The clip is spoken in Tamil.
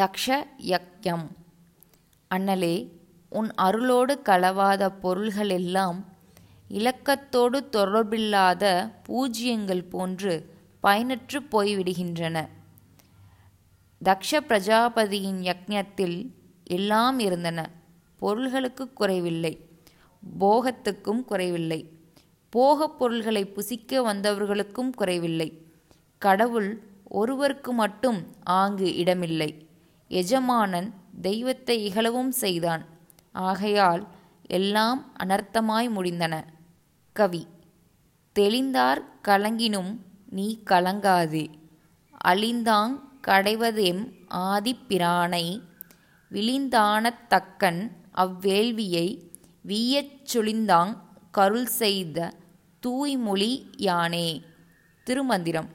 தக்ஷ யக்ஞம் அண்ணலே உன் அருளோடு களவாத பொருள்களெல்லாம் இலக்கத்தோடு தொடர்பில்லாத பூஜ்யங்கள் போன்று பயனற்று போய்விடுகின்றன. தக்ஷ பிரஜாபதியின் யக்ஞத்தில் எல்லாம் இருந்தன. பொருள்களுக்கு குறைவில்லை. போகத்துக்கும் குறைவில்லை. போகப் பொருள்களை புசிக்க வந்தவர்களுக்கும் குறைவில்லை. கடவுள் ஒருவருக்கு மட்டும் ஆங்கு இடமில்லை. எஜமானன் தெய்வத்தை இகழவும் செய்தான். ஆகையால் எல்லாம் அனர்த்தமாய் முடிந்தன. கவி தெளிந்தார் கலங்கினும் நீ கலங்காதே. அழிந்தாங் கடைவதெம் ஆதிப்பிரானை விழிந்தானத் தக்கன் அவ்வேள்வியை வீயச் சுழிந்தாங் கருள் செய்த தூய்மொழி யானே. திருமந்திரம்.